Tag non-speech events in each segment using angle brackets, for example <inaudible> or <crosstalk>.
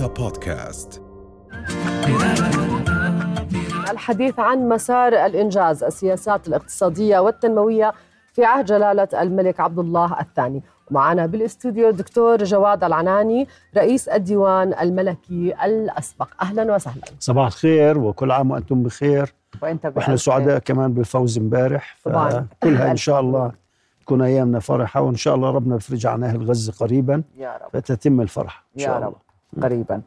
رؤيا بودكاست. الحديث عن مسار الإنجاز السياسات الاقتصادية والتنموية في عهد جلالة الملك عبد الله الثاني. معنا بالاستوديو دكتور جواد العناني رئيس الديوان الملكي الأسبق. أهلا وسهلا. صباح الخير وكل عام وأنتم بخير. وأنت بخير. وإحنا سعداء كمان بالفوز امبارح. طبعاً. كلها إن شاء الله تكون أيامنا فرحة وإن شاء الله ربنا يفرج عن أهل غزة قريبا. يا رب. فتتم الفرحة إن يا شاء رب. الله. قريبا.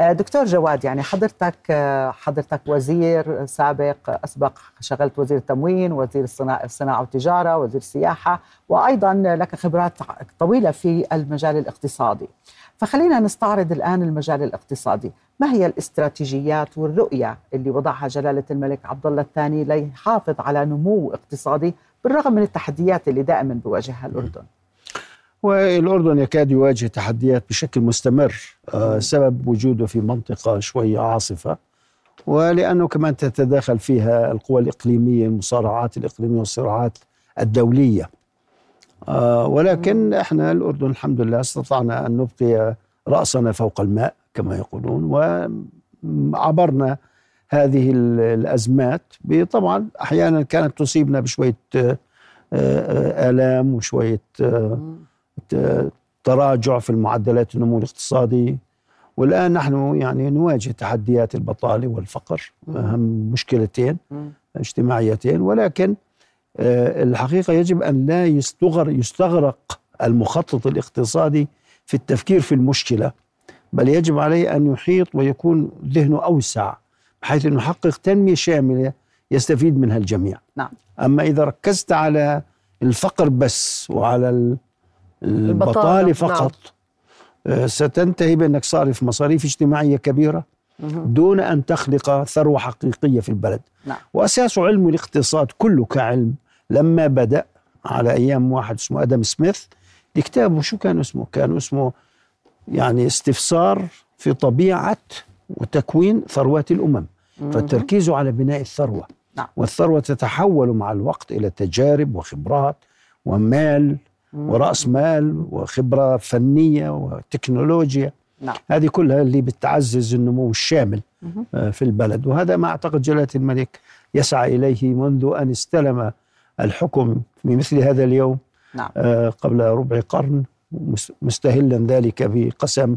آه، دكتور جواد يعني حضرتك آه، حضرتك وزير سابق أسبق شغلت وزير التموين وزير الصناعة والتجارة وزير السياحة وأيضا لك خبرات طويلة في المجال الاقتصادي. فخلينا نستعرض الآن المجال الاقتصادي. ما هي الاستراتيجيات والرؤية اللي وضعها جلالة الملك عبد الله الثاني ليحافظ على نمو اقتصادي بالرغم من التحديات اللي دائما بيواجهها الأردن؟ والأردن يكاد يواجه تحديات بشكل مستمر آه، سبب وجوده في منطقة شوية عاصفة ولأنه كمان تتداخل فيها القوى الإقليمية المصارعات الإقليمية والصراعات الدولية. آه، ولكن إحنا الأردن الحمد لله استطعنا أن نبقي رأسنا فوق الماء كما يقولون وعبرنا هذه ال- الأزمات. طبعا أحيانا كانت تصيبنا بشوية آه، آلام وشوية تراجع في المعدلات النمو الاقتصادي والآن نحن يعني نواجه تحديات البطالة والفقر أهم مشكلتين. اجتماعيتين ولكن آه، الحقيقة يجب أن لا يستغر يستغرق المخطط الاقتصادي في التفكير في المشكلة بل يجب عليه أن يحيط ويكون ذهنه أوسع بحيث أنه يحقق تنمية شاملة يستفيد منها الجميع نعم. أما إذا ركزت على الفقر بس وعلى ال- البطالة نعم. فقط. آه، ستنتهي بأنك صارف مصاريف اجتماعية كبيرة دون أن تخلق ثروة حقيقية في البلد. نعم. وأساس علم الاقتصاد كله كعلم لما بدأ على أيام واحد اسمه أدم سميث كتابه شو كان اسمه؟ كان اسمه يعني استفسار في طبيعة وتكوين ثروات الأمم. فالتركيز على بناء الثروة. نعم. والثروة تتحول مع الوقت إلى تجارب وخبرات ومال ورأس مال وخبرة فنية وتكنولوجيا نعم. هذه كلها اللي بتعزز النمو الشامل مهم. آه، في البلد وهذا ما أعتقد جلالة الملك يسعى إليه منذ أن استلم الحكم في مثل هذا اليوم نعم آه، قبل ربع قرن مس- مستهلا ذلك بقسم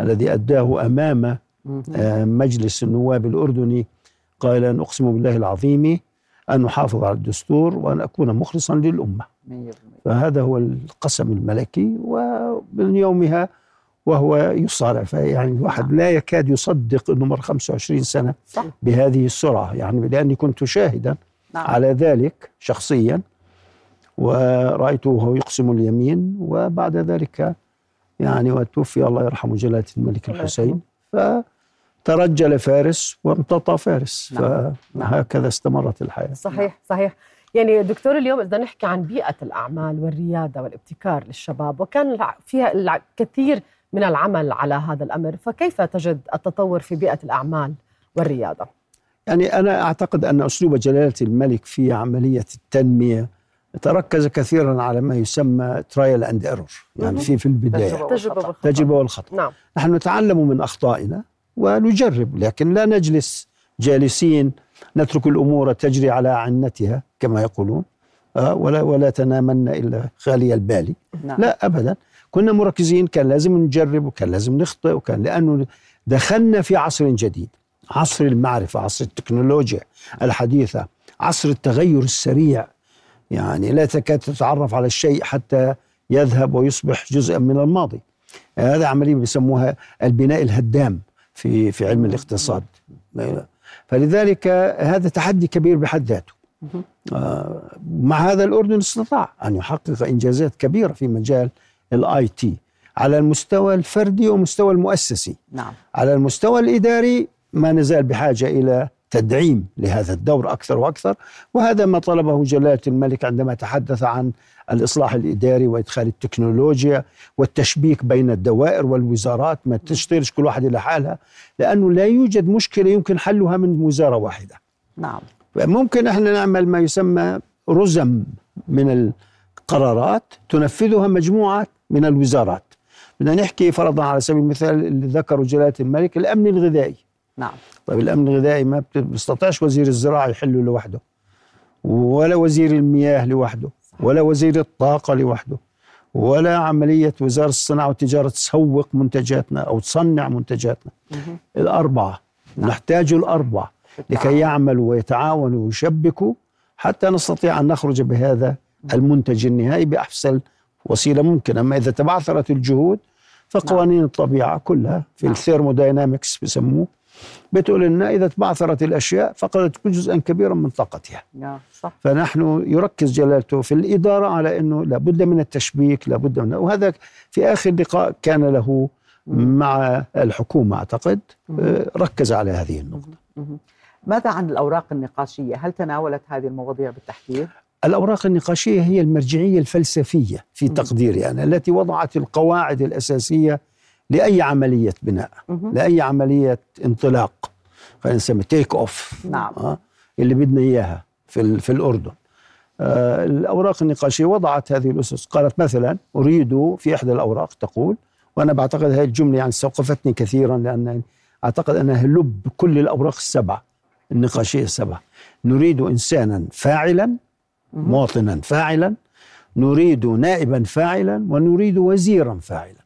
الذي أداه أمام. آه، مجلس النواب الأردني أن أقسم بالله العظيم أن أحافظ على الدستور وأن أكون مخلصا للأمة. 100% فهذا هو القسم الملكي ومن يومها وهو يصارع. فيعني الواحد لا يكاد يصدق أنه مر 25 سنة صح. بهذه السرعة. يعني لأني كنت شاهدا نعم. على ذلك شخصيا ورأيته وهو يقسم اليمين وبعد ذلك يعني وتوفي الله يرحمه جلالة الملك الحسين. فترجل فارس وامتطى فارس نعم. فهكذا استمرت الحياة صحيح صحيح يعني دكتور اليوم إذا نحكي عن بيئة الأعمال والريادة والابتكار للشباب وكان فيها الكثير من العمل على هذا الأمر فكيف تجد التطور في بيئة الأعمال والريادة؟ يعني أنا أعتقد أن أسلوب جلالة الملك في عملية التنمية تركز كثيرا على ما يسمى trial and error يعني. في في. بالخطأ. تجربة والخطأ نعم نحن نتعلم من أخطائنا ونجرب لكن لا نجلس جالسين نترك الأمور تجري على عنتها كما يقولون آه، ولا ولا تنامن إلا خالي البال. نعم. لا أبدا. كنا مركزين كان لازم نجرب وكان لازم نخطئ وكان لأنه دخلنا في عصر جديد. عصر المعرفة عصر التكنولوجيا الحديثة عصر التغير السريع. يعني لا تكاد تتعرف على الشيء حتى يذهب ويصبح جزءا من الماضي. هذا عملية بيسموها البناء الهدام. في في علم الاقتصاد. فلذلك هذا تحدي كبير بحد ذاته. آه، مع هذا الأردن استطاع أن يحقق إنجازات كبيرة في مجال ال IT. على المستوى الفردي ومستوى المؤسسي. نعم. على المستوى الإداري ما نزال بحاجة إلى تدعيم لهذا الدور أكثر وأكثر. وهذا ما طلبه جلالة الملك عندما تحدث عن الإصلاح الإداري وإدخال التكنولوجيا والتشبيك بين الدوائر والوزارات ما تشتغلش كل واحد إلى حالها لأنه لا يوجد مشكلة يمكن حلها من وزارة واحدة. نعم. ممكن إحنا نعمل ما يسمى رزم من القرارات تنفذها مجموعة من الوزارات. بدنا نحكي فرضا على سبيل المثال اللي ذكره جلالة الملك الأمن الغذائي. نعم. طيب الأمن الغذائي ما بيستطيعش وزير الزراعة يحله لوحده ولا وزير المياه لوحده. ولا وزير الطاقة لوحده ولا عملية وزارة الصناعة والتجارة تسوق منتجاتنا أو تصنع منتجاتنا. مهم. الأربعة نحتاج الأربعة لكي يعملوا ويتعاونوا ويشبكوا حتى نستطيع أن نخرج بهذا المنتج النهائي بأحسن وسيلة ممكنة. أما إذا تبعثرت الجهود فقوانين الطبيعة كلها في نعم. الثيرموداينامكس بسموه بتقول لنا إذا تبعثرت الأشياء فقدت جزءا كبيرا من طاقتها يا صح فنحن يركز جلالته في الإدارة على أنه لابد من التشبيك لابد من وهذا في آخر لقاء كان له مع الحكومة أعتقد آه، ركز على هذه النقطة. ماذا عن الأوراق النقاشية؟ هل تناولت هذه المواضيع بالتحديد؟ الأوراق النقاشية هي المرجعية الفلسفية في تقديري أنا التي وضعت القواعد الأساسية لأي عملية بناء مهم. لأي عملية انطلاق خلينا نسمي تيك أوف نعم. آه، اللي بدنا إياها في, في الأردن. آه، الأوراق النقاشية وضعت هذه الأسس. قالت مثلا أريد في إحدى الأوراق تقول وأنا بعتقد هذه الجملة يعني استوقفتني كثيرا لأن أعتقد أنها لب كل الأوراق السبعة النقاشية السبعة. نريد إنسانا فاعلا مواطنا فاعلا. نريد نائبا فاعلا ونريد وزيرا فاعلا.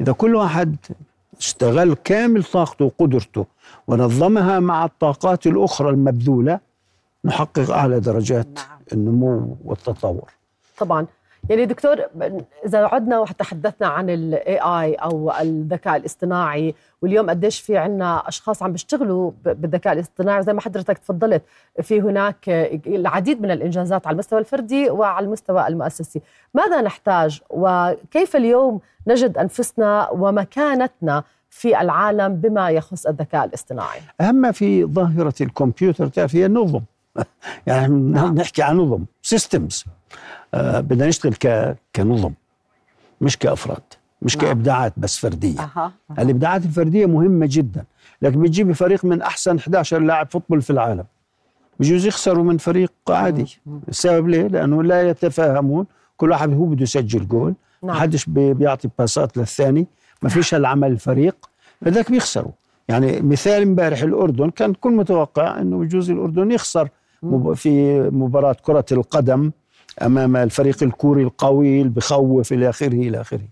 إذا كل واحد اشتغل كامل طاقته وقدرته ونظمها مع الطاقات الأخرى المبذولة نحقق أعلى درجات نعم. النمو والتطور طبعا يعني دكتور إذا عدنا وتحدثنا عن الاي اي أو الذكاء الاصطناعي واليوم قديش في عنا أشخاص عم بيشتغلوا بالذكاء الاصطناعي زي ما حضرتك تفضلت في هناك العديد من الإنجازات على المستوى الفردي وعلى المستوى المؤسسي. ماذا نحتاج؟ وكيف اليوم نجد أنفسنا ومكانتنا في العالم بما يخص الذكاء الاصطناعي؟ ما في ظاهرة الكمبيوتر تعرف هي النظم. <laughs> يعني نعم. نحكي عن نظم سيستمز آه بدنا نشتغل ك... كنظم مش كأفراد مش نعم. كإبداعات بس فردية. أها الإبداعات الفردية مهمة جدا لكن بتجيبي فريق من أحسن 11 لاعب football في العالم. بجوز يخسروا من فريق عادي. السبب ليه؟ لأنه لا يتفاهمون. كل واحد هو بده يسجل جول. ما نعم. حدش بي- بيعطي pass ات للثاني. ما فيش هالعمل الفريق. لذلك بيخسروا. يعني مثال امبارح الأردن كان كل متوقع إنه بجوز الأردن يخسر. في مباراة كرة القدم أمام الفريق الكوري القوي اللي بخوف إلى آخره إلى آخره.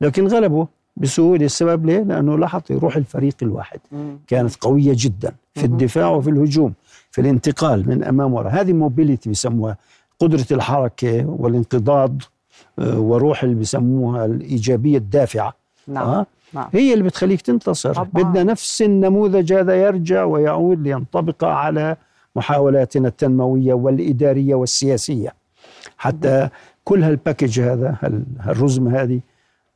لكن غلبوا بسهولة. السبب ليه؟ لأنه لاحظ روح الفريق الواحد. مم. كانت قوية جدا في الدفاع وفي الهجوم في الانتقال من أمام وراء هذه موبيليتي بيسموها قدرة الحركة والانقضاض آه، وروح اللي بيسموها الإيجابية الدافعة. نعم آه؟ نعم. هي اللي بتخليك تنتصر. طبعاً. بدنا نفس النموذج هذا يرجع ويعود لينطبق على محاولاتنا التنموية والإدارية والسياسية. حتى كل هال package هذا هالرزمة هذه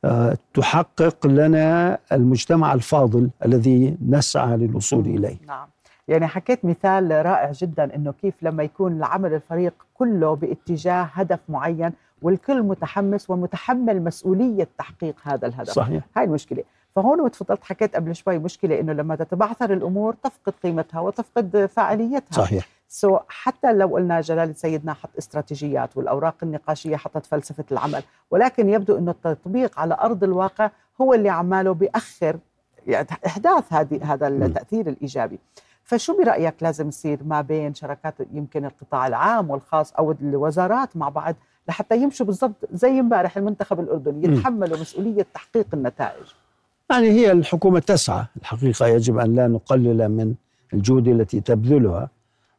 آه، تحقق لنا المجتمع الفاضل الذي نسعى للوصول إليه. نعم. يعني حكيت مثال رائع جدا إنه كيف لما يكون العمل الفريق كله باتجاه هدف معين والكل متحمس ومتحمل مسؤولية تحقيق هذا الهدف. صحيح. هاي المشكلة. فهون وتفضلت حكيت قبل شوي مشكلة إنه لما تتبعثر الأمور تفقد قيمتها وتفقد فاعليتها صحيح. so حتى لو قلنا جلالة سيدنا حط استراتيجيات والأوراق النقاشية حطت فلسفة العمل ولكن يبدو أنه التطبيق على أرض الواقع هو اللي عماله بيأخر يعني إحداث هذه هذا التأثير الإيجابي. فشو برأيك لازم يصير ما بين شركات يمكن القطاع العام والخاص أو الوزارات مع بعض لحتى يمشوا بالضبط زي امبارح المنتخب الأردني يتحملوا مسؤولية تحقيق النتائج؟ يعني هي الحكومة تسعى الحقيقة يجب أن لا نقلل من الجهود التي تبذلها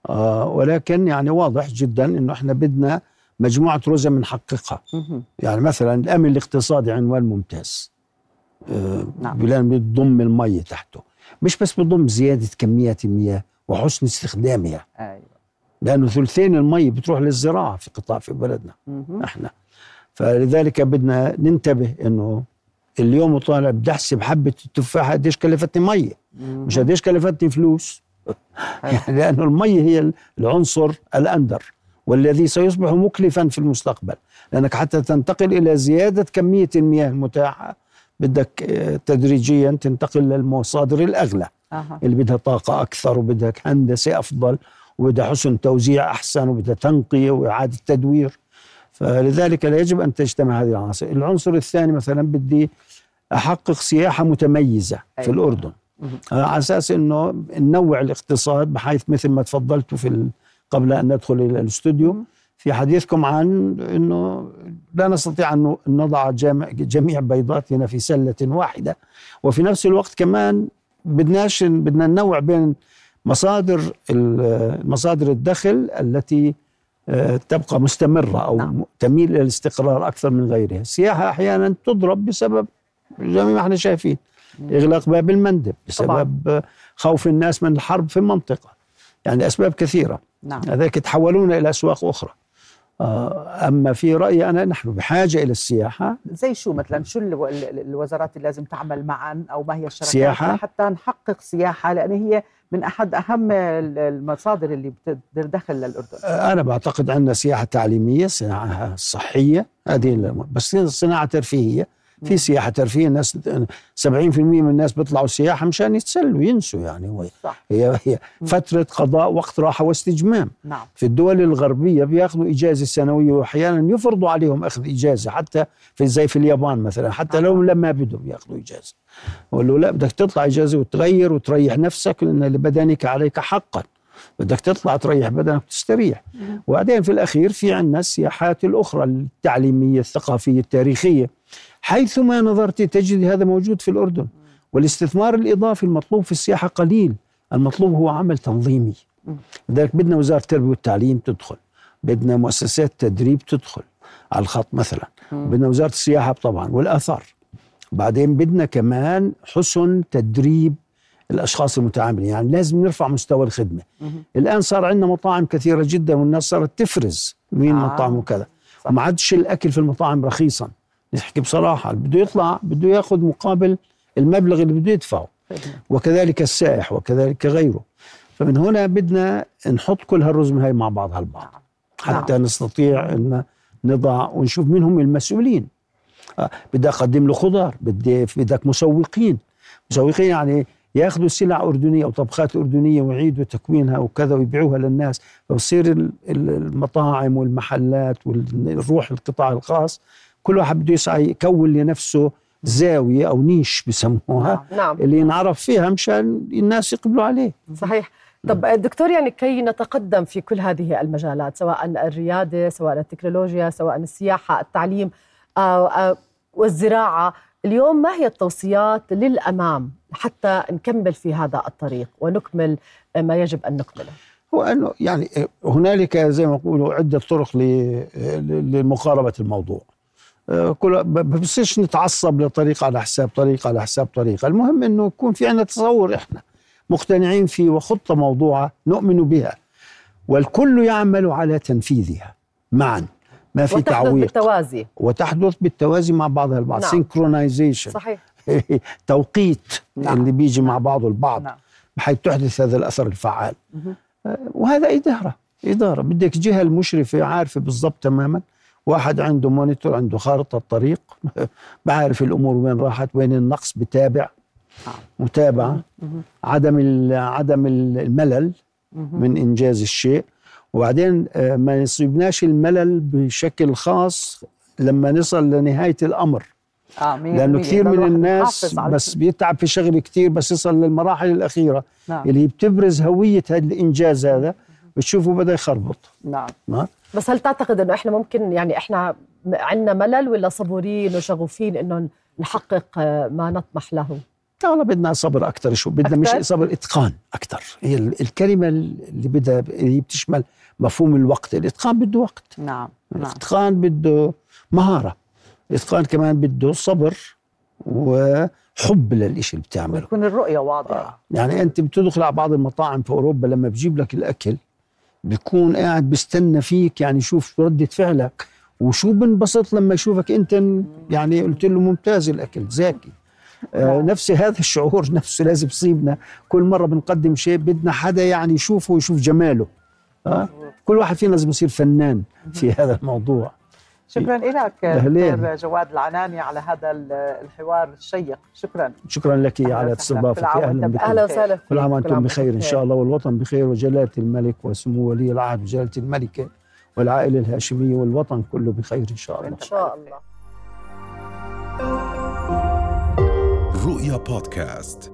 آه ولكن يعني واضح جدا أنه إحنا بدنا مجموعة رزم نحققها. يعني مثلا الأمن الاقتصادي عنوان ممتاز آه نعم. بلان بتضم المية تحته مش بس بضم زيادة كميات المياه وحسن استخدامها أيوة. لأنه ثلثين المي بتروح للزراعة في قطاع في بلدنا مهم. إحنا فلذلك بدنا ننتبه إنه اليوم طالع بدي أحسب حبة التفاحه قديش كلفتني مية؟ مش قديش كلفتني فلوس؟ يعني <laughs> لأنه المية هي العنصر الأندر والذي سيصبح مكلفا في المستقبل. لأنك حتى تنتقل إلى زيادة كمية المياه المتاحة بدك آه، تدريجيا تنتقل للمصادر الأغلى. اللي بدها طاقة أكثر وبدها هندسة أفضل وبدها حسن توزيع أحسن وبدها تنقية وإعادة تدوير. فلذلك لا يجب أن تجتمع هذه العناصر العنصر الثاني مثلا بدي أحقق سياحة متميزة في أيوة. الأردن مهم. آه، على أساس إنه ننوع الاقتصاد بحيث مثل ما تفضلتوا في قبل أن ندخل إلى الاستوديو. في حديثكم عن إنه لا نستطيع أن نضع جميع بيضاتنا في سلة واحدة وفي نفس الوقت كمان بدناش بدنا ننوع بين مصادر مصادر الدخل التي تبقى مستمرة أو نعم. تميل إلى الاستقرار أكثر من غيرها، السياحة أحيانا تضرب بسبب زي ما إحنا شايفين إغلاق باب المندب بسبب آه، خوف الناس من الحرب في المنطقة. يعني أسباب كثيرة. نعم. هذاك يتحولون إلى أسواق أخرى. آه، أما في رأيي أنا نحن بحاجة إلى السياحة. زي شو مثلا؟ شو الو- ال- ال- الوزارات اللي لازم تعمل معا؟ أو ما هي الشراكات؟ سياحة؟ حتى نحقق سياحة لأن هي من أحد أهم ال- المصادر اللي بتدر دخل للأردن آه، أنا بعتقد عندنا سياحه تعليميه سياحه صحية هذه. بس صناعة ترفيهية في سياحة ترفيهيه الناس 70% من الناس بيطلعوا سياحة مشان يتسلوا ينسوا يعني هو صح. هي هي فترة قضاء وقت راحة واستجمام. نعم. في الدول الغربية بياخذوا إجازة سنوية وأحيانا يفرضوا عليهم أخذ إجازة حتى في زي في اليابان مثلا حتى لو لما بدهم ياخذوا إجازة. له لا بدك تطلع إجازة وتغير وتريح نفسك لأن لبدنك عليك حقا. بدك تطلع تريح بدنك وتستريح. وبعدين في الأخير في عندنا السياحات الأخرى التعليمية الثقافية التاريخية. حيثما نظرت تجد هذا موجود في الأردن. والاستثمار الإضافي المطلوب في السياحة قليل. المطلوب هو عمل تنظيمي. لذلك بدنا وزارة التربية والتعليم تدخل. بدنا مؤسسات تدريب تدخل. على الخط مثلا. بدنا وزارة السياحة طبعا والآثار. بعدين بدنا كمان حسن تدريب الأشخاص المتعاملين. يعني لازم نرفع مستوى الخدمة. الآن صار عندنا مطاعم كثيرة جدا والناس صارت تفرز مين آه. مطعم وكذا. وما عادش الأكل في المطاعم رخيصا. نحكي بصراحة اللي بده يطلع بده ياخذ مقابل المبلغ اللي بده يدفعه. وكذلك السائح وكذلك غيره. فمن هنا بدنا نحط كل هالرزمة هاي مع بعضها البعض حتى نعم. نستطيع إن نضع ونشوف مين هم المسؤولين. آه، بدي أقدم له خضار بدي بدك مسوقين. مسوقين يعني ياخذوا سلع أردنية أو طبخات أردنية ويعيدوا تكوينها وكذا ويبيعوها للناس. فبصير ال- ال- المطاعم والمحلات والروح القطاع الخاص كل واحد بده يسعى يكون لنفسه زاوية أو نيش بسموها نعم اللي ينعرف فيها مشان الناس يقبلوا عليه. صحيح. طب دكتور يعني كي نتقدم في كل هذه المجالات سواء الرياده سواء التكنولوجيا سواء السياحة التعليم آه، آه، والزراعة اليوم ما هي التوصيات للأمام حتى نكمل في هذا الطريق ونكمل ما يجب أن نكمله؟ هو أنه يعني هنالك زي ما يقولوا عدة طرق لمقاربة الموضوع. كل بصيرش نتعصب لطريق على حساب طريق على حساب طريقة. المهم إنه يكون في عندنا تصور إحنا مقتنعين فيه وخطة موضوعة نؤمن بها. والكل يعمل على تنفيذها. معا. ما في وتحدث تعويق. بالتوازي. وتحدث بالتوازي مع بعضها البعض. نعم. سينكرونايزيشن صحيح. <laughs> توقيت نعم. اللي بيجي مع بعضه البعض نعم. بحيث تحدث هذا الأثر الفعال. مهم. آه، وهذا إدارة. إدارة. بدك جهة المشرفة عارفة بالضبط تماما. واحد عنده مونيتور عنده خارطة طريق <laughs> بعرف الأمور وين راحت وين النقص بتابع نعم. متابعه. عدم ال- عدم الملل. من إنجاز الشيء وبعدين آه، ما يصيبناش الملل بشكل خاص لما نصل لنهاية الأمر مية لأنه. كثير من الناس بس بيتعب في شغل كثير بس يصل للمراحل الأخيرة نعم اللي بتبرز هوية هذا الإنجاز هذا بتشوفه بدا يخربط. نعم. ما؟ بس هل تعتقد إنه إحنا ممكن يعني إحنا عندنا ملل ولا صبورين وشغوفين إنه نحقق آه، ما نطمح له؟ والله بدنا صبر أكثر شو بدنا مش؟ صبر إتقان أكثر هي ال- الكلمة اللي بدها اللي بتشمل مفهوم الوقت الإتقان بده وقت. نعم نعم. الإتقان بده مهارة. الإتقان كمان بده صبر وحب للإشي اللي بتعمله. ويكون الرؤية واضحة. يعني أنت بتدخل على بعض المطاعم في أوروبا لما بجيب لك الأكل بيكون قاعد بيستنى فيك يعني يشوف ردة فعلك. وشو بنبسط لما يشوفك انت يعني قلت له ممتاز الأكل زاكي آه نعم. نفس هذا الشعور <laughs> نفسه لازم يصيبنا. كل مرة بنقدم شيء بدنا حدا يعني يشوفه ويشوف جماله. آه؟ كل واحد فينا لازم يصير فنان في هذا الموضوع. شكرا لك أهلين. دكتور جواد العناني على هذا ال- الحوار الشيق. شكرا. شكرا لك على. استضافتك أهلا بك أهلا وسهلا. كل عام وأنتم بخير إن شاء الله. والوطن بخير. وجلالة الملك وسمو ولي العهد وجلالة الملكه والعائلة الهاشمية والوطن كله بخير إن شاء الله. إن شاء الله. رؤيا بودكاست.